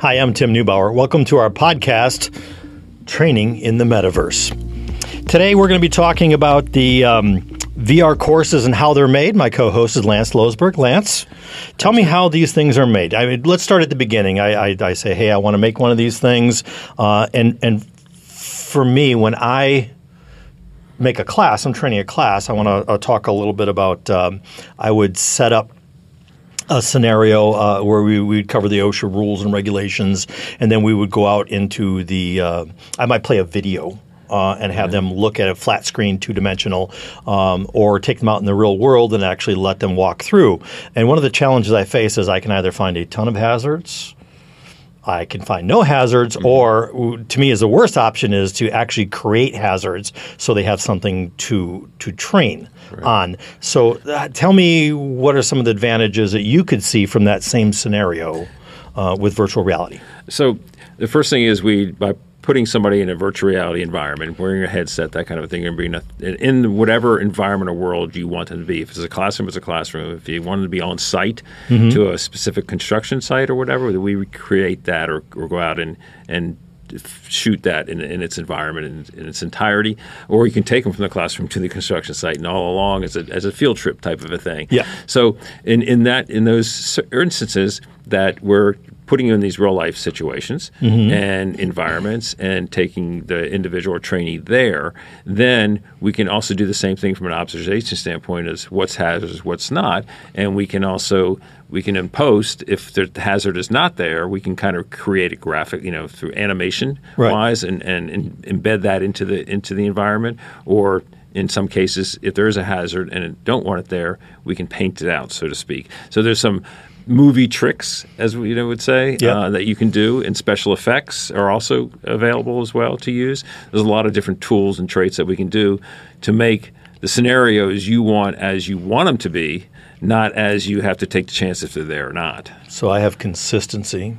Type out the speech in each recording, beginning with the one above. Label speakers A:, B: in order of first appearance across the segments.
A: Hi, I'm Tim Neubauer. Welcome to our podcast, Training in the Metaverse. Today, we're going to be talking about the um, VR courses and how they're made. My co-host is Lance Losberg. Lance, tell me how these things are made. I mean, let's start at the beginning. I, I, I say, hey, I want to make one of these things, uh, and and for me, when I make a class, I'm training a class. I want to uh, talk a little bit about. Um, I would set up a scenario uh, where we would cover the OSHA rules and regulations, and then we would go out into the. Uh, I might play a video. Uh, and have them look at a flat screen, two dimensional, um, or take them out in the real world and actually let them walk through. And one of the challenges I face is I can either find a ton of hazards, I can find no hazards, mm-hmm. or to me, is the worst option is to actually create hazards so they have something to to train right. on. So, uh, tell me what are some of the advantages that you could see from that same scenario uh, with virtual reality?
B: So, the first thing is we by putting somebody in a virtual reality environment, wearing a headset, that kind of thing, and being a, in whatever environment or world you want them to be. If it's a classroom, it's a classroom. If you want them to be on site mm-hmm. to a specific construction site or whatever, we create that or, or go out and and shoot that in, in its environment in, in, its entirety, or you can take them from the classroom to the construction site and all along as a, as a field trip type of a thing.
A: Yeah.
B: So in, in that in those instances that we're putting you in these real life situations mm-hmm. and environments and taking the individual or trainee there, then we can also do the same thing from an observation standpoint as what's hazardous, what's not, and we can also we can impose if the hazard is not there, we can kind of create a graphic, you know, through animation right. wise and, and, and embed that into the into the environment or in some cases, if there is a hazard and don't want it there, we can paint it out, so to speak. So there's some movie tricks, as we you know, would say, yep. uh, that you can do, and special effects are also available as well to use. There's a lot of different tools and traits that we can do to make the scenarios you want as you want them to be, not as you have to take the chance if they're there or not.
A: So I have consistency,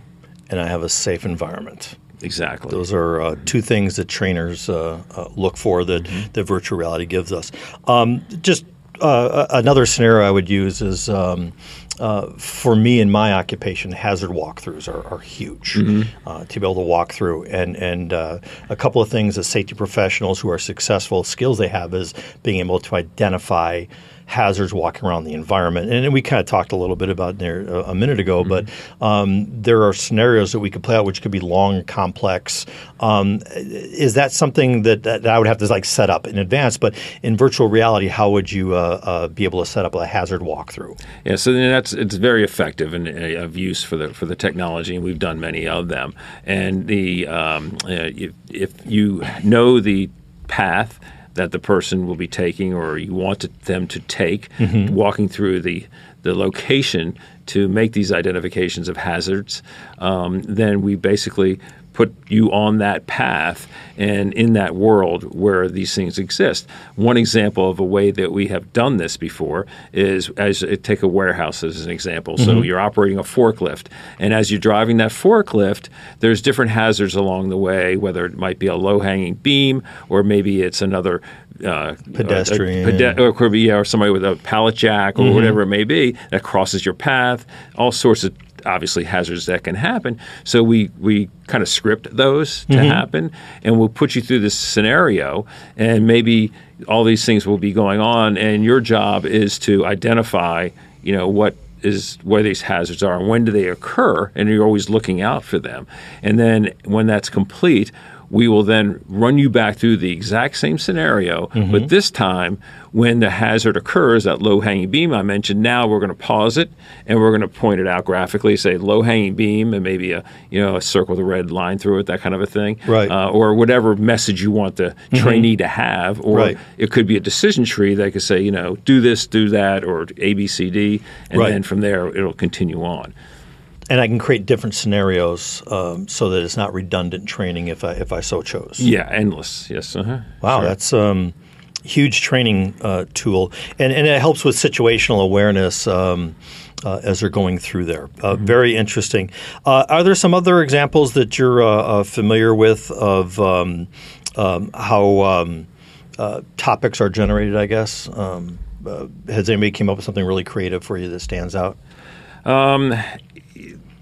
A: and I have a safe environment.
B: Exactly.
A: Those are uh, two things that trainers uh, uh, look for that, mm-hmm. that virtual reality gives us. Um, just uh, another scenario I would use is um, uh, for me in my occupation, hazard walkthroughs are, are huge mm-hmm. uh, to be able to walk through. And and uh, a couple of things that safety professionals who are successful skills they have is being able to identify hazards walking around the environment. And we kind of talked a little bit about there a, minute ago, mm-hmm. but um, there are scenarios that we could play out which could be long, complex. Um, is that something that, that, I would have to like set up in advance? But in virtual reality, how would you uh, uh, be able to set up a hazard walkthrough?
B: Yeah, so that's it's very effective and uh, of use for the for the technology, and we've done many of them. And the um, if, if you know the path that the person will be taking or you want to, them to take, mm-hmm. walking through the the location to make these identifications of hazards, um, then we basically put you on that path and in that world where these things exist. One example of a way that we have done this before is as take a warehouse as an example. Mm-hmm. So you're operating a forklift, and as you're driving that forklift, there's different hazards along the way, whether it might be a low hanging beam or maybe it's another uh,
A: pedestrian,
B: a, a pede- or yeah, or somebody with a pallet jack or mm-hmm. whatever it may be that crosses your path. All sorts of obviously hazards that can happen. So we we kind of script those to mm-hmm. happen, and we'll put you through this scenario, and maybe all these things will be going on, and your job is to identify, you know, what is where these hazards are and when do they occur, and you're always looking out for them. And then when that's complete, we will then run you back through the exact same scenario, mm-hmm. but this time when the hazard occurs, that low hanging beam I mentioned, now we're going to pause it and we're going to point it out graphically, say low hanging beam and maybe a you know a circle with a red line through it, that kind of a thing,
A: right?
B: Uh, or whatever message you want the mm-hmm. trainee to have, or
A: right.
B: it could be a decision tree that could say you know do this, do that, or A B C D, and right. then from there it'll continue on
A: and I can create different scenarios um, so that it's not redundant training if I if I so chose.
B: Yeah, endless. Yes. Uh-huh.
A: Wow, sure. that's um, huge training uh, tool, and and it helps with situational awareness. Um, uh, as they're going through there. Uh, mm-hmm. Very interesting. Uh, are there some other examples that you're uh, uh, familiar with of um, um, how um, uh, topics are generated? I guess um, has anybody came up with something really creative for you that stands out?
B: Um,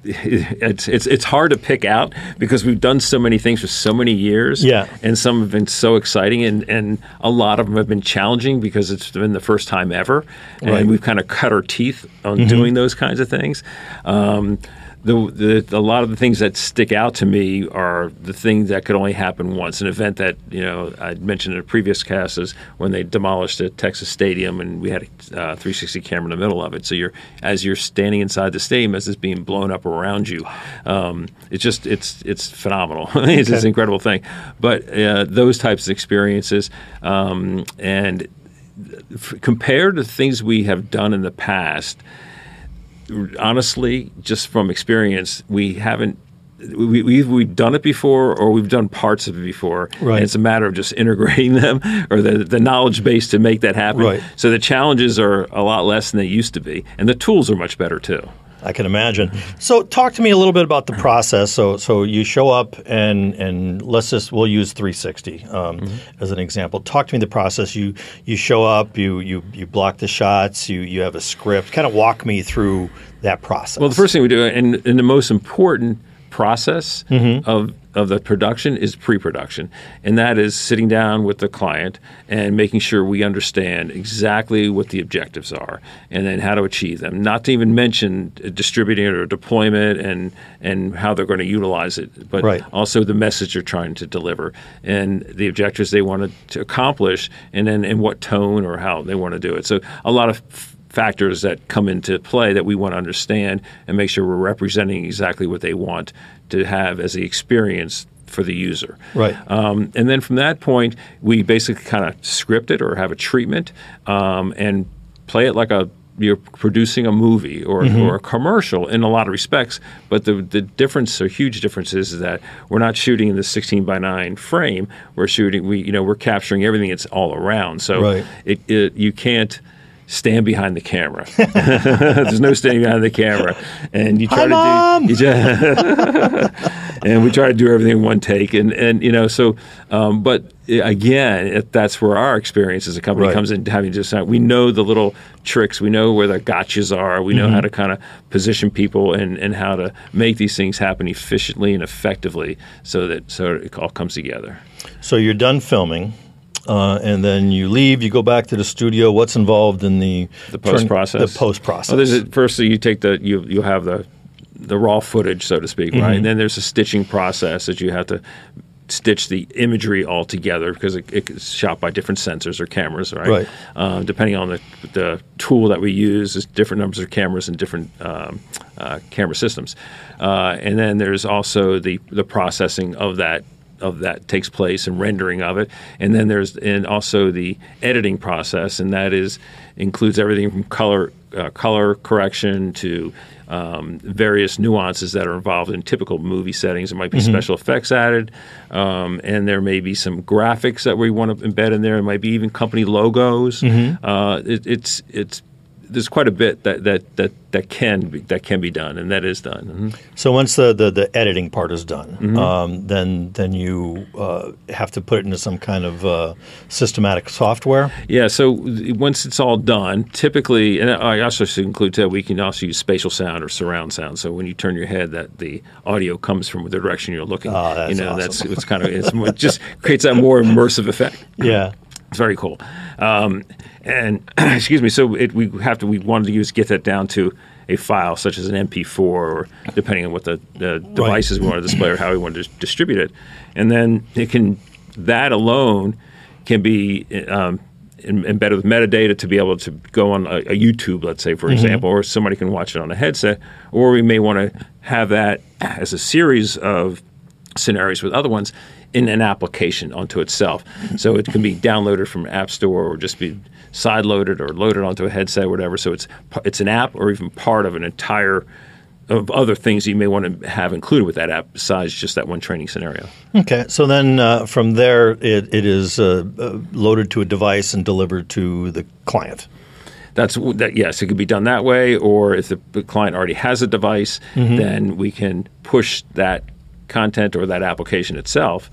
B: it's it's it's hard to pick out because we've done so many things for so many years.
A: Yeah.
B: and some have been so exciting, and and a lot of them have been challenging because it's been the first time ever, and
A: Right.
B: we've kind of cut our teeth on doing those kinds of things. Um, the, the a lot of the things that stick out to me are the things that could only happen once. An event that you know I mentioned in a previous cast is when they demolished the Texas Stadium and we had a uh, 360 camera in the middle of it. So you're as you're standing inside the stadium as it's being blown up around you, um, it's just it's it's phenomenal. it's just an incredible thing. But uh, those types of experiences um, and f- compared to things we have done in the past honestly, just from experience, we haven't. We, we've, we've done it before, or we've done parts of it before.
A: Right.
B: And it's a matter of just integrating them, or the, the knowledge base to make that happen.
A: Right.
B: So the challenges are a lot less than they used to be, and the tools are much better too.
A: I can imagine. So, talk to me a little bit about the process. So, so you show up and and let's just we'll use 360 um,
B: Mm-hmm.
A: as an example. Talk to me the process. You you show up, you you you block the shots, you you have a script. Kind of walk me through that process.
B: Well, the first thing we do, and, and the most important process
A: Mm-hmm.
B: of of the production is pre-production, and that is sitting down with the client and making sure we understand exactly what the objectives are, and then how to achieve them. Not to even mention distributing it or deployment and and how they're going to utilize it, but
A: Right.
B: also the message they're trying to deliver and the objectives they want to accomplish, and then in what tone or how they want to do it. So a lot of factors that come into play that we want to understand and make sure we're representing exactly what they want to have as the experience for the user.
A: Right.
B: Um, and then from that point, we basically kind of script it or have a treatment um, and play it like a you're producing a movie or, or a commercial in a lot of respects. But the, the difference, or huge difference, is that we're not shooting in the 16 by 9 frame. We're shooting, we you know, we're capturing everything that's all around. So
A: Right.
B: it, it you can't stand behind the camera. There's no standing behind the camera, and you try
A: Hi,
B: to
A: Mom!
B: do. You just, and we try to do everything in one take, and and you know so. Um, but uh, again, it, that's where our experience as a company
A: Right.
B: comes in. Having just we know the little tricks, we know where the gotchas are, we know
A: Mm-hmm.
B: how to kind of position people and and how to make these things happen efficiently and effectively, so that so it all comes together.
A: So you're done filming, uh, and then you leave. You go back to the studio. What's involved in the
B: the post process.
A: The post process.
B: Oh, a, firstly, you take the you you have the the raw footage, so to speak,
A: Mm-hmm.
B: right? And then there's a stitching process that you have to stitch the imagery all together because it, it's shot by different sensors or cameras, right?
A: Right.
B: Uh, depending on the the tool that we use, there's different numbers of cameras and different um, uh, camera systems. Uh, and then there's also the the processing of that of that takes place and rendering of it, and then there's and also the editing process, and that is includes everything from color uh, color correction to um, various nuances that are involved in typical movie settings. There might be special effects added, um, and there may be some graphics that we want to embed in there. It might be even company logos. Uh, it, it's it's there's quite a bit that that that that can be, that can be done, and that is done. Mhm.
A: So once the, the, the editing part is done,
B: Mm-hmm.
A: um, then then you uh, have to put it into some kind of uh, systematic software.
B: Yeah, so once it's all done, typically, and I also should include that we can also use spatial sound or surround sound. So when you turn your head, that the audio comes from the direction you're looking.
A: Oh, that's
B: you know,
A: awesome.
B: that's it's kind of it's more, it just creates that more immersive effect.
A: Yeah.
B: It's very cool. Um, and excuse me, so it, we have to we wanted to use get that down to a file such as an MP4 or depending on what the, the devices we want to display or how we want to dis- distribute it, and then it can that alone can be. Um, em- Embedded with metadata to be able to go on a, a YouTube, let's say, for example, or somebody can watch it on a headset, or we may want to have that as a series of scenarios with other ones in an application onto itself. So it can be downloaded from App Store or just be side loaded or loaded onto a headset or whatever. So it's it's an app or even part of an entire of other things you may want to have included with that app besides just that one training scenario.
A: Okay. So then uh, from there, it, it is uh, uh, loaded to a device and delivered to the client.
B: That's that. Yes, it could be done that way, or if the, the client already has a device, then we can push that content or that application itself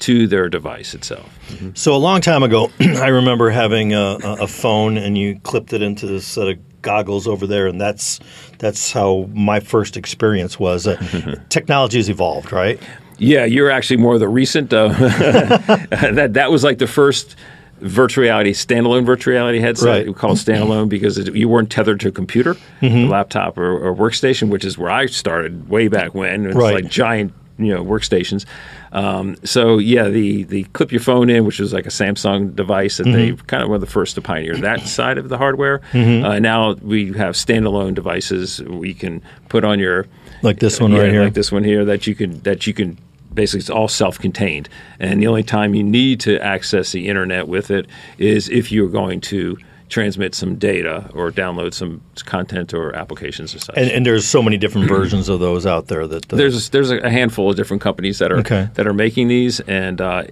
B: to their device itself.
A: So a long time ago, I remember having a, a a phone, and you clipped it into this set of goggles over there, and that's that's how my first experience was. Uh, technology has evolved, right?
B: Yeah, you're actually more the recent. Uh, that that was like the first virtual reality standalone virtual reality headset.
A: Right.
B: We call it standalone because it, you weren't tethered to a computer,
A: Mm-hmm.
B: a laptop, or, or workstation, which is where I started way back when. It's
A: Right.
B: like giant, you know, workstations. Um, so yeah, the the clip your phone in, which was like a Samsung device that they
A: Mm-hmm.
B: kind of were the first to pioneer that side of the hardware.
A: Mm-hmm.
B: Uh, now we have standalone devices we can put on your
A: Like this one
B: yeah,
A: right here.
B: like this one here that you can that you can basically it's all self-contained, and the only time you need to access the internet with it is if you're going to transmit some data or download some content or applications or such.
A: And, and there's so many different versions of those out there that uh,
B: there's there's a handful of different companies that are
A: Okay.
B: that are making these, and uh,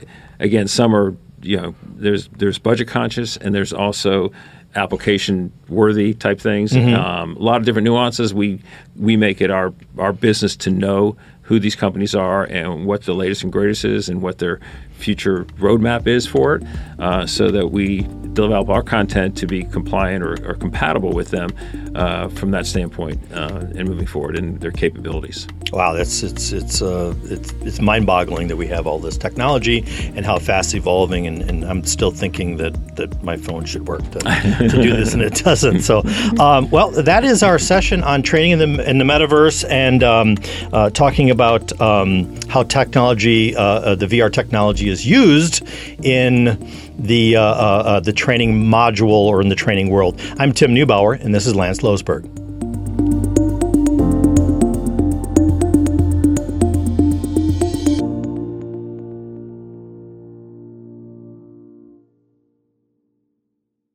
B: again, some are you know there's there's budget conscious, and there's also application worthy type things.
A: Mm-hmm.
B: Um, a lot of different nuances. We we make it our our business to know who these companies are and what the latest and greatest is, and what their future roadmap is for it, uh, so that we develop our content to be compliant or, or compatible with them uh, from that standpoint uh, and moving forward in their capabilities.
A: Wow, that's it's it's uh, it's it's mind-boggling that we have all this technology and how fast evolving. And, and I'm still thinking that, that my phone should work to, to do this, and it doesn't. So, um, well, that is our session on training in the in the metaverse and um, uh, talking about um, how technology, uh, uh, the VR technology, is used in the uh, uh, the training module or in the training world. I'm Tim Neubauer, and this is Lance Losberg.